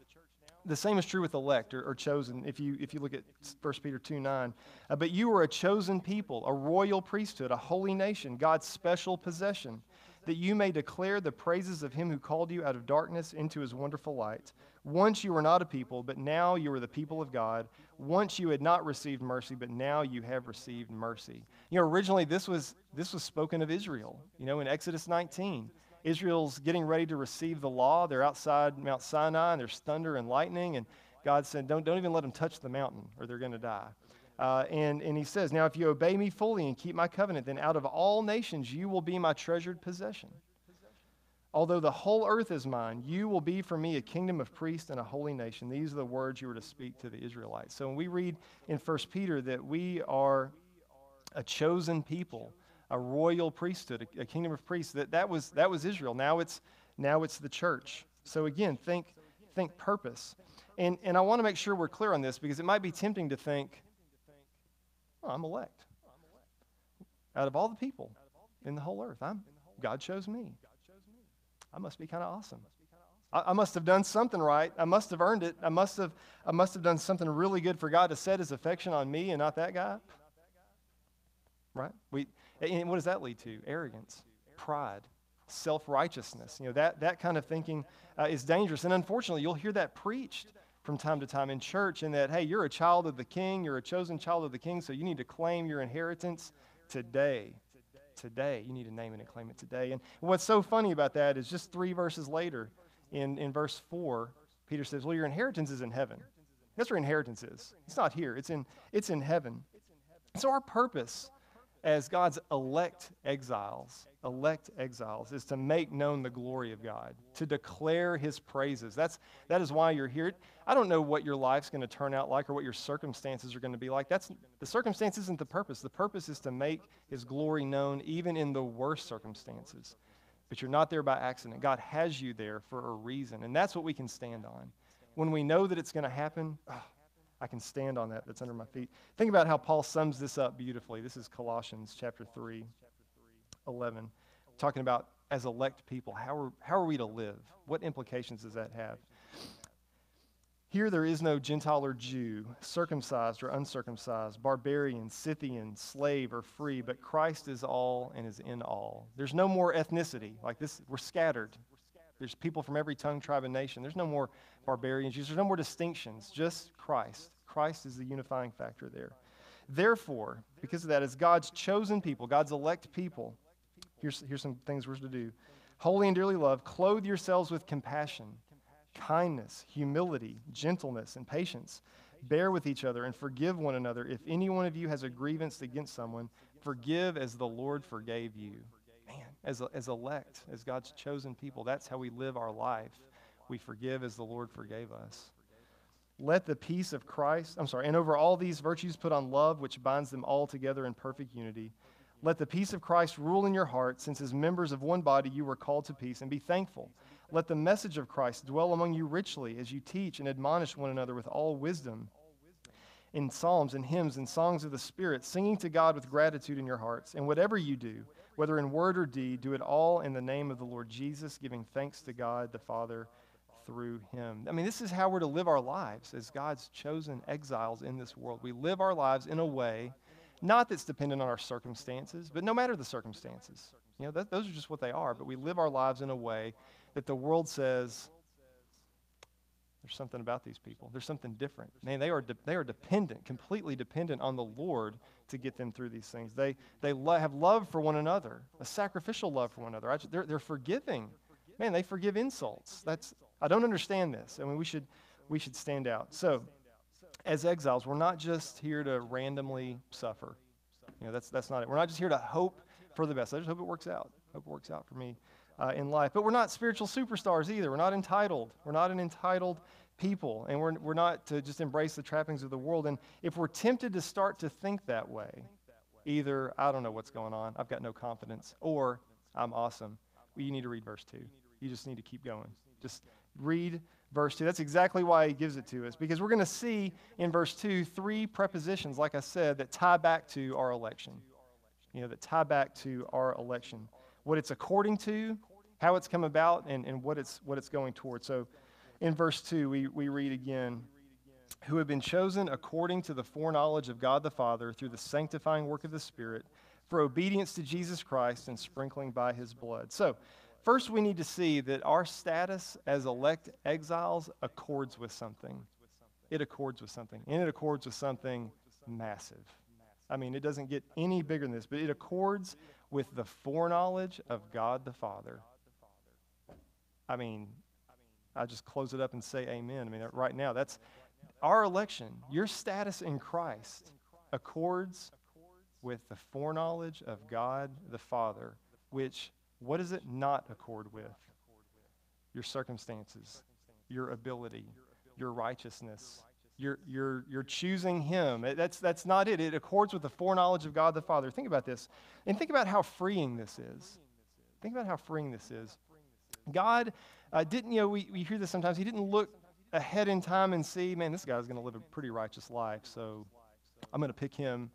the same is true with elect or, or, chosen if you, if you look at 1 Peter 2 9. Uh, but you are a chosen people, a royal priesthood, a holy nation, God's special possession, that you may declare the praises of him who called you out of darkness into his wonderful light. Once you were not a people, but now you are the people of God. Once you had not received mercy, but now you have received mercy. You know, originally this was, this was spoken of Israel, you know, in Exodus 19. Israel's getting ready to receive the law. They're outside Mount Sinai, and there's thunder and lightning. And God said, Don't, don't even let them touch the mountain, or they're going to die. Uh, and, and he says, Now, if you obey me fully and keep my covenant, then out of all nations you will be my treasured possession. Although the whole earth is mine, you will be for me a kingdom of priests and a holy nation. These are the words you were to speak to the Israelites. So when we read in 1 Peter that we are a chosen people, a royal priesthood, a, a kingdom of priests. That, that, was, that was Israel. Now it's, now it's the church. So again, think, think purpose. And, and I want to make sure we're clear on this because it might be tempting to think, oh, I'm elect. Out of all the people in the whole earth, I'm, God chose me. I must be kind of awesome. I, must have done something right. I must have earned it. I must have, I must have done something really good for God to set his affection on me and not that guy. Right? We, and what does that lead to? Arrogance, pride, self righteousness. You know, that, that kind of thinking uh, is dangerous. And unfortunately, you'll hear that preached from time to time in church, in that, hey, you're a child of the king, you're a chosen child of the king, so you need to claim your inheritance today. Today. You need to name it and claim it today. And what's so funny about that is just three verses later, in, in verse 4, Peter says, Well, your inheritance is in heaven. That's where inheritance is. It's not here, it's in, it's in heaven. So, our purpose as God's elect exiles, elect exiles, is to make known the glory of God, to declare his praises. That's, that is why you're here. I don't know what your life's going to turn out like or what your circumstances are going to be like. That's, the circumstance isn't the purpose. The purpose is to make his glory known even in the worst circumstances. But you're not there by accident. God has you there for a reason, and that's what we can stand on. When we know that it's going to happen, oh, I can stand on that that's under my feet. Think about how Paul sums this up beautifully. This is Colossians chapter 3, 11, talking about as elect people, how are, how are we to live? What implications does that have? Here there is no Gentile or Jew, circumcised or uncircumcised, barbarian, Scythian, slave or free, but Christ is all and is in all. There's no more ethnicity. Like this, we're scattered. There's people from every tongue, tribe, and nation. There's no more barbarians. There's no more distinctions, just Christ. Christ is the unifying factor there. Therefore, because of that, as God's chosen people, God's elect people, here's, here's some things we're to do. Holy and dearly loved, clothe yourselves with compassion, kindness, humility, gentleness, and patience. Bear with each other and forgive one another. If any one of you has a grievance against someone, forgive as the Lord forgave you. As, as elect, as God's chosen people, that's how we live our life. We forgive as the Lord forgave us. Let the peace of Christ, I'm sorry, and over all these virtues put on love, which binds them all together in perfect unity. Let the peace of Christ rule in your heart, since as members of one body you were called to peace, and be thankful. Let the message of Christ dwell among you richly as you teach and admonish one another with all wisdom in psalms and hymns and songs of the Spirit, singing to God with gratitude in your hearts. And whatever you do, whether in word or deed, do it all in the name of the Lord Jesus, giving thanks to God the Father through him. I mean, this is how we're to live our lives as God's chosen exiles in this world. We live our lives in a way, not that's dependent on our circumstances, but no matter the circumstances. You know, that, those are just what they are. But we live our lives in a way that the world says, there's something about these people. There's something different. Man, they are, de- they are dependent, completely dependent on the Lord to get them through these things. They, they lo- have love for one another, a sacrificial love for one another. They're, they're forgiving. Man, they forgive insults. That's, I don't understand this. I mean, we should, we should stand out. So, as exiles, we're not just here to randomly suffer. You know, that's, that's not it. We're not just here to hope for the best. I just hope it works out. Hope it works out for me uh, in life. But we're not spiritual superstars either. We're not entitled. We're not an entitled people. And we're, we're not to just embrace the trappings of the world. And if we're tempted to start to think that way, either I don't know what's going on, I've got no confidence, or I'm awesome, well, you need to read verse 2. You just need to keep going. Just read verse 2. That's exactly why he gives it to us, because we're going to see in verse 2 three prepositions, like I said, that tie back to our election. You know, that tie back to our election. What it's according to, how it's come about, and, and what, it's, what it's going toward. So in verse 2, we, we read again, who have been chosen according to the foreknowledge of God the Father through the sanctifying work of the Spirit for obedience to Jesus Christ and sprinkling by his blood. So, First, we need to see that our status as elect exiles accords with something. It accords with something, and it accords with something massive. I mean, it doesn't get any bigger than this, but it accords with the foreknowledge of God the Father. I mean, I just close it up and say amen. I mean, right now, that's our election. Your status in Christ accords with the foreknowledge of God the Father, which what does it not accord with? Your circumstances, your ability, your righteousness. You're, you're, you're choosing Him. That's, that's not it. It accords with the foreknowledge of God the Father. Think about this. And think about how freeing this is. Think about how freeing this is. God uh, didn't, you know, we, we hear this sometimes. He didn't look ahead in time and see, man, this guy's going to live a pretty righteous life, so I'm going to pick him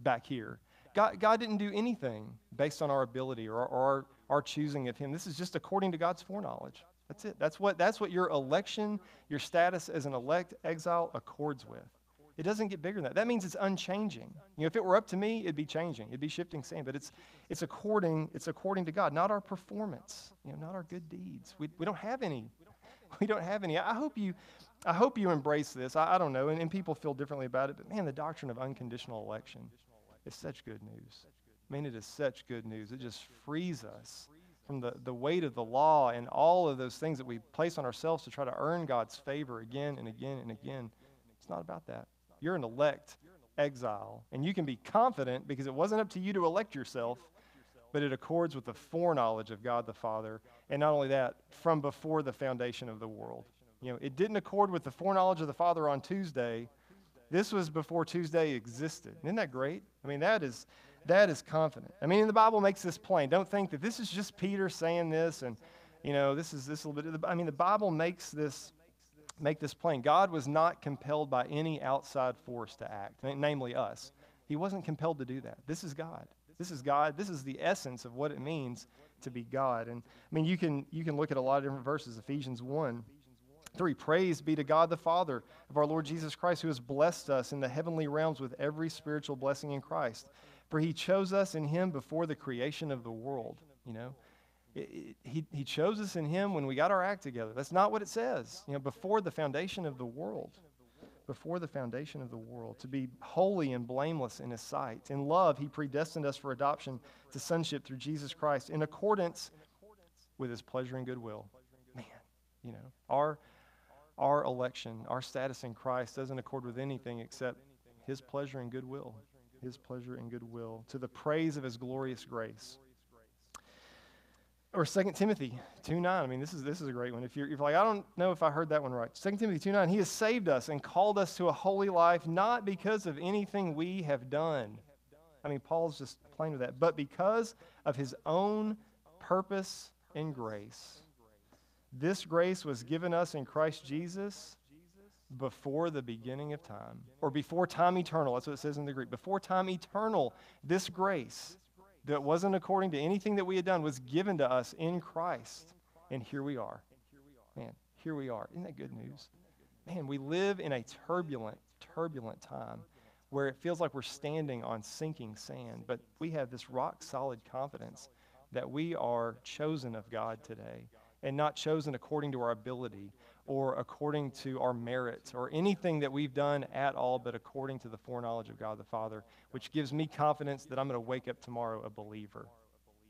back here. God, God didn't do anything based on our ability or, or our, our choosing of Him. This is just according to God's foreknowledge. That's it. That's what, that's what your election, your status as an elect exile accords with. It doesn't get bigger than that. That means it's unchanging. You know, if it were up to me, it'd be changing. It'd be shifting sand. But it's, it's, according, it's according to God, not our performance, you know, not our good deeds. We, we don't have any. We don't have any. I hope you, I hope you embrace this. I, I don't know, and, and people feel differently about it, but man, the doctrine of unconditional election is such good news. I mean, it is such good news. It just frees us from the, the weight of the law and all of those things that we place on ourselves to try to earn God's favor again and again and again. It's not about that. You're an elect exile, and you can be confident because it wasn't up to you to elect yourself, but it accords with the foreknowledge of God the Father. And not only that, from before the foundation of the world. You know, it didn't accord with the foreknowledge of the Father on Tuesday, this was before Tuesday existed. Isn't that great? I mean, that is, that is confident. I mean, the Bible makes this plain. Don't think that this is just Peter saying this and, you know, this is this little bit. I mean, the Bible makes this make this plain. God was not compelled by any outside force to act, namely us. He wasn't compelled to do that. This is God. This is God. This is the essence of what it means to be God. And I mean, you can you can look at a lot of different verses. Ephesians 1, 3. Praise be to God the Father of our Lord Jesus Christ, who has blessed us in the heavenly realms with every spiritual blessing in Christ. For he chose us in him before the creation of the world. You know, he, he chose us in him when we got our act together. That's not what it says. You know, before the foundation of the world. Before the foundation of the world, to be holy and blameless in his sight. In love, he predestined us for adoption to sonship through Jesus Christ in accordance with his pleasure and goodwill. Man, you know, our our election, our status in Christ doesn't accord with anything except his pleasure and goodwill. His pleasure and goodwill to the praise of his glorious grace. Or 2 Timothy 2 9. I mean, this is, this is a great one. If you're, if like, I don't know if I heard that one right. 2 Timothy 2 9. He has saved us and called us to a holy life, not because of anything we have done. I mean, Paul's just plain with that, but because of his own purpose and grace this grace was given us in Christ Jesus before the beginning of time, or before time eternal. That's what it says in the Greek. Before time eternal, this grace that wasn't according to anything that we had done was given to us in Christ. And here we are. Man, here we are. Isn't that good news? Man, we live in a turbulent, turbulent time where it feels like we're standing on sinking sand, but we have this rock solid confidence that we are chosen of God today and not chosen according to our ability or according to our merit or anything that we've done at all, but according to the foreknowledge of God the Father, which gives me confidence that I'm going to wake up tomorrow a believer.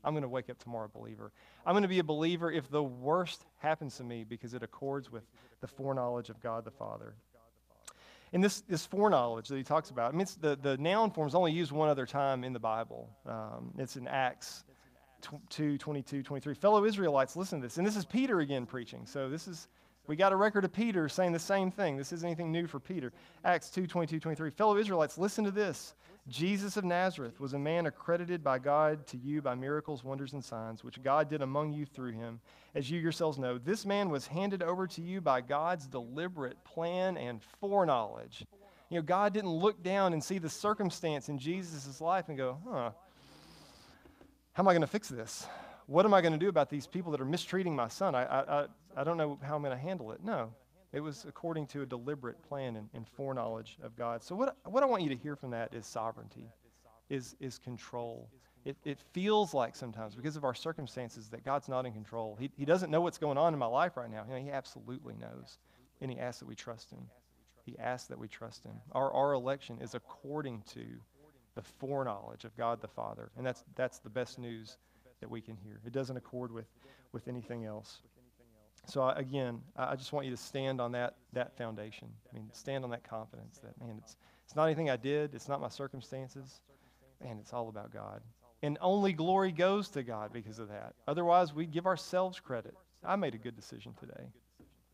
I'm going to wake up tomorrow a believer. I'm going to be a believer if the worst happens to me because it accords with the foreknowledge of God the Father. And this, this foreknowledge that he talks about, I mean, the, the noun form is only used one other time in the Bible. Um, it's in Acts 2, 22, 23. Fellow Israelites, listen to this. And this is Peter again preaching. So this is, we got a record of Peter saying the same thing. This isn't anything new for Peter. Acts 2, 22, 23. Fellow Israelites, listen to this. Jesus of Nazareth was a man accredited by God to you by miracles, wonders, and signs, which God did among you through him. As you yourselves know, this man was handed over to you by God's deliberate plan and foreknowledge. You know, God didn't look down and see the circumstance in Jesus' life and go, huh, how am I going to fix this? What am I going to do about these people that are mistreating my son? I, I, I, don't know how I'm going to handle it. No, it was according to a deliberate plan and, and, foreknowledge of God. So, what, what I want you to hear from that is sovereignty, is, is control. It, it feels like sometimes, because of our circumstances, that God's not in control. He, he doesn't know what's going on in my life right now. You know, he absolutely knows. And He asks that we trust Him. He asks that we trust Him. Our, our election is according to the foreknowledge of God the Father. And that's, that's the best news that we can hear. It doesn't accord with, with anything else. So, I, again, I, just want you to stand on that, that foundation. I mean, stand on that confidence that, man, it's, it's not anything I did, it's not my circumstances. Man, it's all about God. And only glory goes to God because of that. Otherwise, we give ourselves credit. I made a good decision today.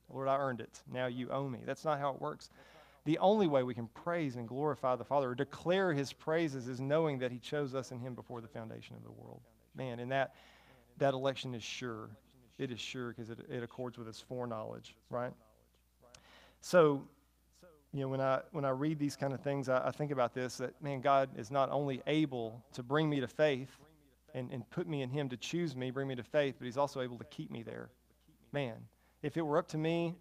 Lord, I earned it. Now you owe me. That's not how it works the only way we can praise and glorify the Father or declare his praises is knowing that he chose us in him before the foundation of the world. Man, and that, that election is sure. It is sure because it, it accords with his foreknowledge, right? So, you know, when I, when I read these kind of things, I, I think about this that, man, God is not only able to bring me to faith and, and put me in him to choose me, bring me to faith, but he's also able to keep me there. Man, if it were up to me,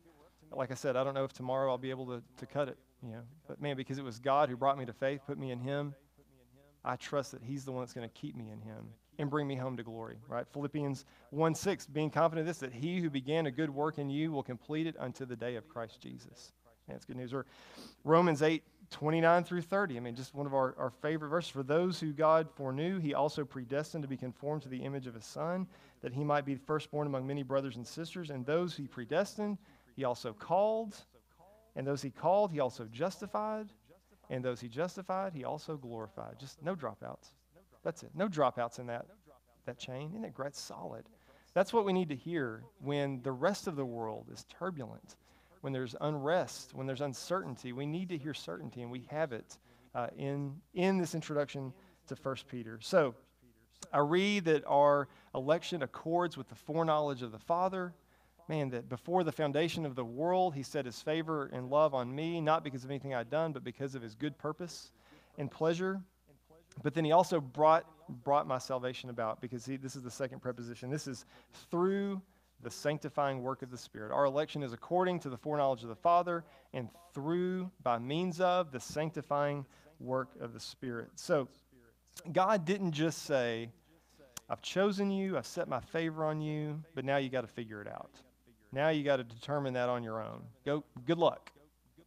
like I said, I don't know if tomorrow I'll be able to, to cut it, you know. But man, because it was God who brought me to faith, put me in Him, I trust that He's the one that's going to keep me in Him and bring me home to glory, right? Philippians 1 6, being confident of this, that He who began a good work in you will complete it unto the day of Christ Jesus. That's good news. Or Romans 8 29 through 30. I mean, just one of our, our favorite verses. For those who God foreknew, He also predestined to be conformed to the image of His Son, that He might be firstborn among many brothers and sisters. And those He predestined, he also called, and those he called, he also justified, and those he justified, he also glorified. Just no dropouts. That's it. No dropouts in that, that chain. Isn't it great? Solid. That's what we need to hear when the rest of the world is turbulent, when there's unrest, when there's uncertainty. We need to hear certainty, and we have it uh, in, in this introduction to 1 Peter. So I read that our election accords with the foreknowledge of the Father man, that before the foundation of the world, he set his favor and love on me, not because of anything I'd done, but because of his good purpose and pleasure. But then he also brought, brought my salvation about because he, this is the second preposition. This is through the sanctifying work of the Spirit. Our election is according to the foreknowledge of the Father and through, by means of, the sanctifying work of the Spirit. So God didn't just say, I've chosen you, I've set my favor on you, but now you got to figure it out. Now you got to determine that on your own. Go, good luck.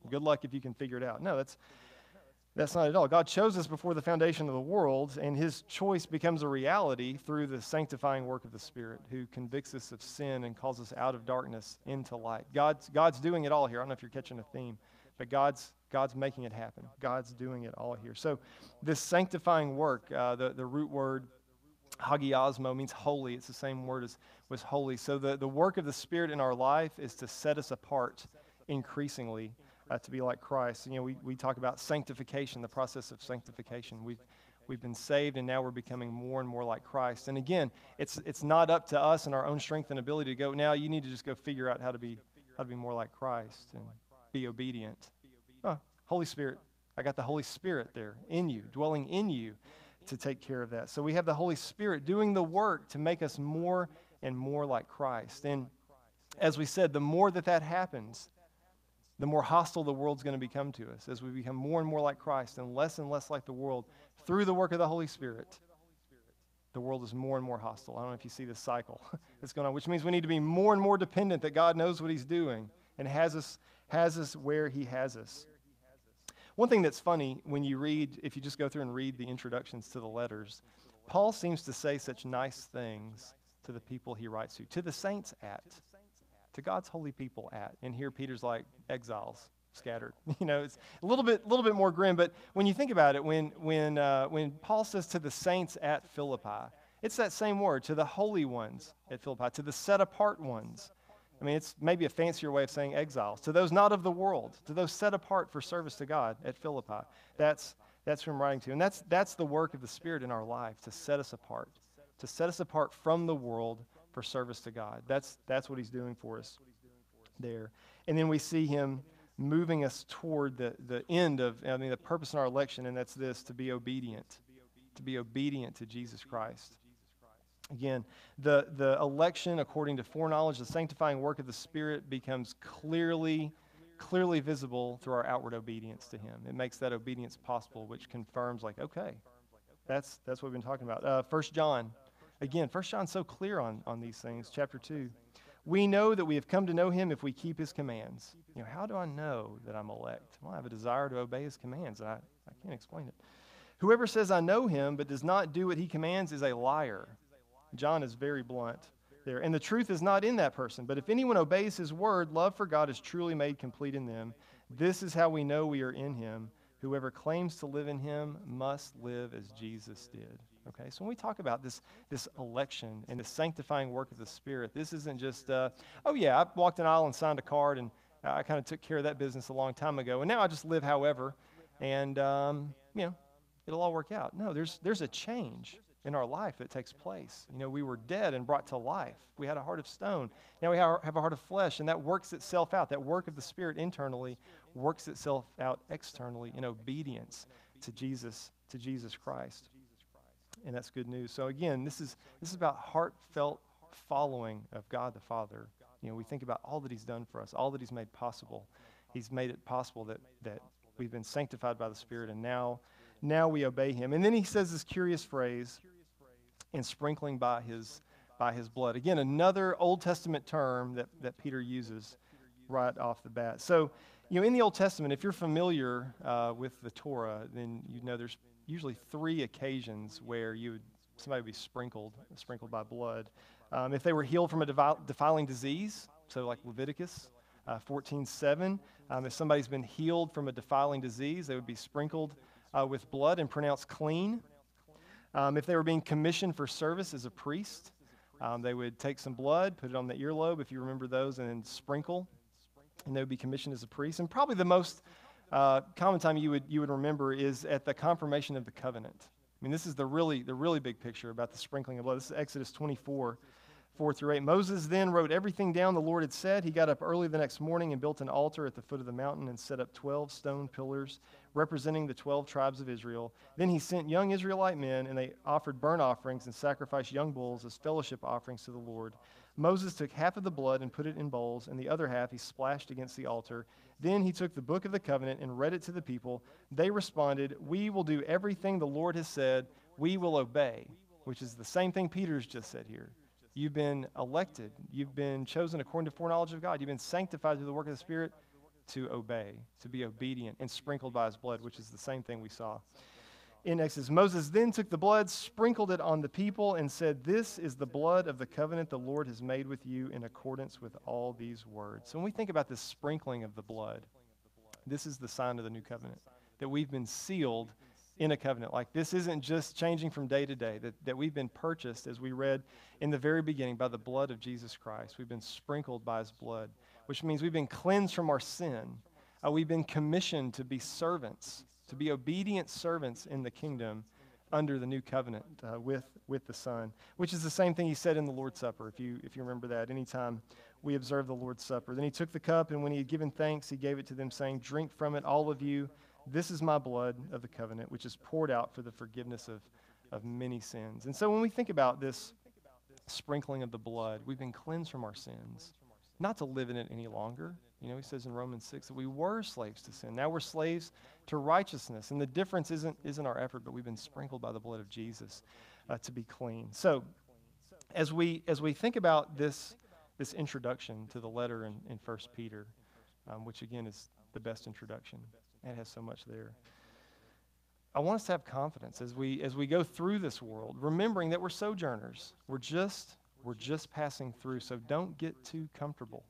Good luck if you can figure it out. No, that's that's not at all. God chose us before the foundation of the world, and his choice becomes a reality through the sanctifying work of the Spirit, who convicts us of sin and calls us out of darkness into light. God's, God's doing it all here. I don't know if you're catching a theme, but God's, God's making it happen. God's doing it all here. So, this sanctifying work, uh, the, the root word hagiosmo means holy. It's the same word as was holy. So, the, the work of the Spirit in our life is to set us apart increasingly uh, to be like Christ. You know, we, we talk about sanctification, the process of sanctification. We've, we've been saved and now we're becoming more and more like Christ. And again, it's, it's not up to us and our own strength and ability to go, now you need to just go figure out how to be, how to be more like Christ and be obedient. Oh, Holy Spirit, I got the Holy Spirit there in you, dwelling in you to take care of that. So we have the Holy Spirit doing the work to make us more and more like Christ. And as we said, the more that that happens, the more hostile the world's going to become to us as we become more and more like Christ and less and less like the world through the work of the Holy Spirit. The world is more and more hostile. I don't know if you see this cycle that's going on, which means we need to be more and more dependent that God knows what He's doing and has us, has us where He has us. One thing that's funny when you read, if you just go through and read the introductions to the letters, Paul seems to say such nice things to the people he writes to, to the saints at to God's holy people at. And here Peter's like exiles scattered. You know, it's a little bit, little bit more grim. But when you think about it, when, when, uh, when Paul says to the saints at Philippi, it's that same word, to the holy ones at Philippi, to the set apart ones. I mean, it's maybe a fancier way of saying exiles. To those not of the world, to those set apart for service to God at Philippi. That's, that's who I'm writing to. And that's, that's the work of the Spirit in our life, to set us apart, to set us apart from the world for service to God. That's, that's what he's doing for us there. And then we see him moving us toward the, the end of, I mean, the purpose in our election, and that's this to be obedient, to be obedient to Jesus Christ. Again, the, the election, according to foreknowledge, the sanctifying work of the Spirit becomes clearly, clearly visible through our outward obedience to Him. It makes that obedience possible, which confirms, like, okay, that's, that's what we've been talking about. Uh, 1 John Again, First John's so clear on, on these things. Chapter 2. We know that we have come to know him if we keep his commands. You know, how do I know that I'm elect? Well, I have a desire to obey his commands. and I, I can't explain it. Whoever says, I know him, but does not do what he commands is a liar. John is very blunt there. And the truth is not in that person. But if anyone obeys his word, love for God is truly made complete in them. This is how we know we are in him. Whoever claims to live in him must live as Jesus did. Okay, so when we talk about this, this election and the sanctifying work of the Spirit, this isn't just, uh, oh yeah, I walked an aisle and signed a card and I kind of took care of that business a long time ago, and now I just live however, and um, you know, it'll all work out. No, there's there's a change in our life that takes place. You know, we were dead and brought to life. We had a heart of stone. Now we have a heart of flesh, and that works itself out. That work of the Spirit internally works itself out externally in obedience to Jesus, to Jesus Christ and that's good news. So again, this is this is about heartfelt following of God the Father. You know, we think about all that He's done for us, all that He's made possible. He's made it possible that that we've been sanctified by the Spirit, and now now we obey Him. And then He says this curious phrase, "And sprinkling by His by His blood." Again, another Old Testament term that that Peter uses right off the bat. So. You know, in the Old Testament, if you're familiar uh, with the Torah, then you know there's usually three occasions where you would, somebody would be sprinkled, sprinkled by blood. Um, if they were healed from a defiling disease, so like Leviticus uh, 14:7, um, if somebody's been healed from a defiling disease, they would be sprinkled uh, with blood and pronounced clean. Um, if they were being commissioned for service as a priest, um, they would take some blood, put it on the earlobe, if you remember those, and then sprinkle, and they would be commissioned as a priest. And probably the most uh, common time you would, you would remember is at the confirmation of the covenant. I mean, this is the really, the really big picture about the sprinkling of blood. This is Exodus 24, 4 through 8. Moses then wrote everything down the Lord had said. He got up early the next morning and built an altar at the foot of the mountain and set up 12 stone pillars representing the 12 tribes of Israel. Then he sent young Israelite men, and they offered burnt offerings and sacrificed young bulls as fellowship offerings to the Lord. Moses took half of the blood and put it in bowls, and the other half he splashed against the altar. Then he took the book of the covenant and read it to the people. They responded, We will do everything the Lord has said, we will obey, which is the same thing Peter's just said here. You've been elected. You've been chosen according to foreknowledge of God. You've been sanctified through the work of the Spirit to obey, to be obedient, and sprinkled by his blood, which is the same thing we saw in Exodus. Moses then took the blood, sprinkled it on the people, and said, This is the blood of the covenant the Lord has made with you in accordance with all these words. So when we think about this sprinkling of the blood, this is the sign of the new covenant, that we've been sealed in a covenant. Like this isn't just changing from day to day, that, that we've been purchased, as we read in the very beginning, by the blood of Jesus Christ. We've been sprinkled by his blood, which means we've been cleansed from our sin. Uh, we've been commissioned to be servants, to be obedient servants in the kingdom under the new covenant uh, with, with the Son, which is the same thing he said in the Lord's Supper, if you, if you remember that, anytime we observe the Lord's Supper. Then he took the cup, and when he had given thanks, he gave it to them, saying, Drink from it, all of you. This is my blood of the covenant, which is poured out for the forgiveness of, of many sins. And so when we think about this sprinkling of the blood, we've been cleansed from our sins, not to live in it any longer. You know, he says in Romans 6 that we were slaves to sin. Now we're slaves to righteousness. And the difference isn't, isn't our effort, but we've been sprinkled by the blood of Jesus uh, to be clean. So as we, as we think about this, this introduction to the letter in, in 1 Peter, um, which again is the best introduction, it has so much there. I want us to have confidence as we as we go through this world, remembering that we're sojourners. We're just we're just passing through. So don't get too comfortable.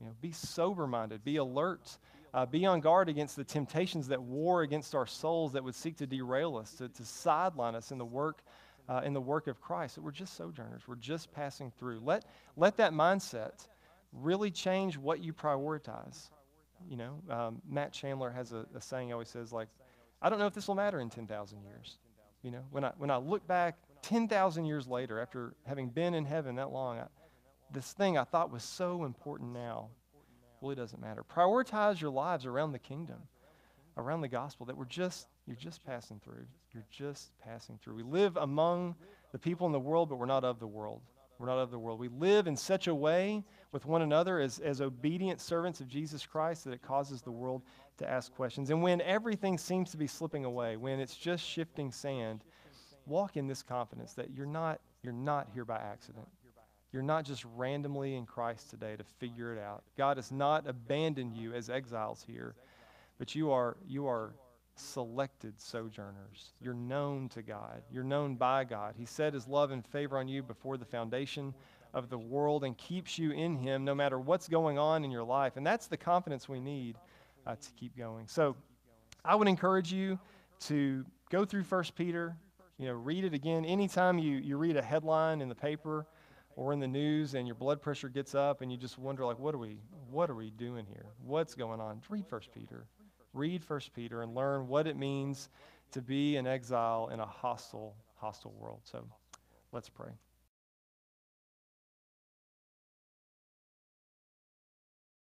You know, be sober-minded, be alert, uh, be on guard against the temptations that war against our souls that would seek to derail us, to, to sideline us in the work uh, in the work of Christ. That we're just sojourners. We're just passing through. Let let that mindset really change what you prioritize. You know, um, Matt Chandler has a, a saying he always says, like, I don't know if this will matter in 10,000 years. You know, when I, when I look back 10,000 years later, after having been in heaven that long, I, this thing I thought was so important now really doesn't matter. Prioritize your lives around the kingdom, around the gospel, that we're just, you're just passing through. You're just passing through. We live among the people in the world, but we're not of the world. We're not of the world. We live in such a way with one another as, as obedient servants of Jesus Christ that it causes the world to ask questions. And when everything seems to be slipping away, when it's just shifting sand, walk in this confidence that you're not, you're not here by accident. You're not just randomly in Christ today to figure it out. God has not abandoned you as exiles here, but you are, you are selected sojourners. You're known to God. You're known by God. He set his love and favor on you before the foundation of the world and keeps you in him no matter what's going on in your life. And that's the confidence we need uh, to keep going. So I would encourage you to go through First Peter, you know, read it again. Anytime you, you read a headline in the paper or in the news and your blood pressure gets up and you just wonder like what are we what are we doing here? What's going on? Read First Peter read First Peter and learn what it means to be an exile in a hostile, hostile world. So let's pray.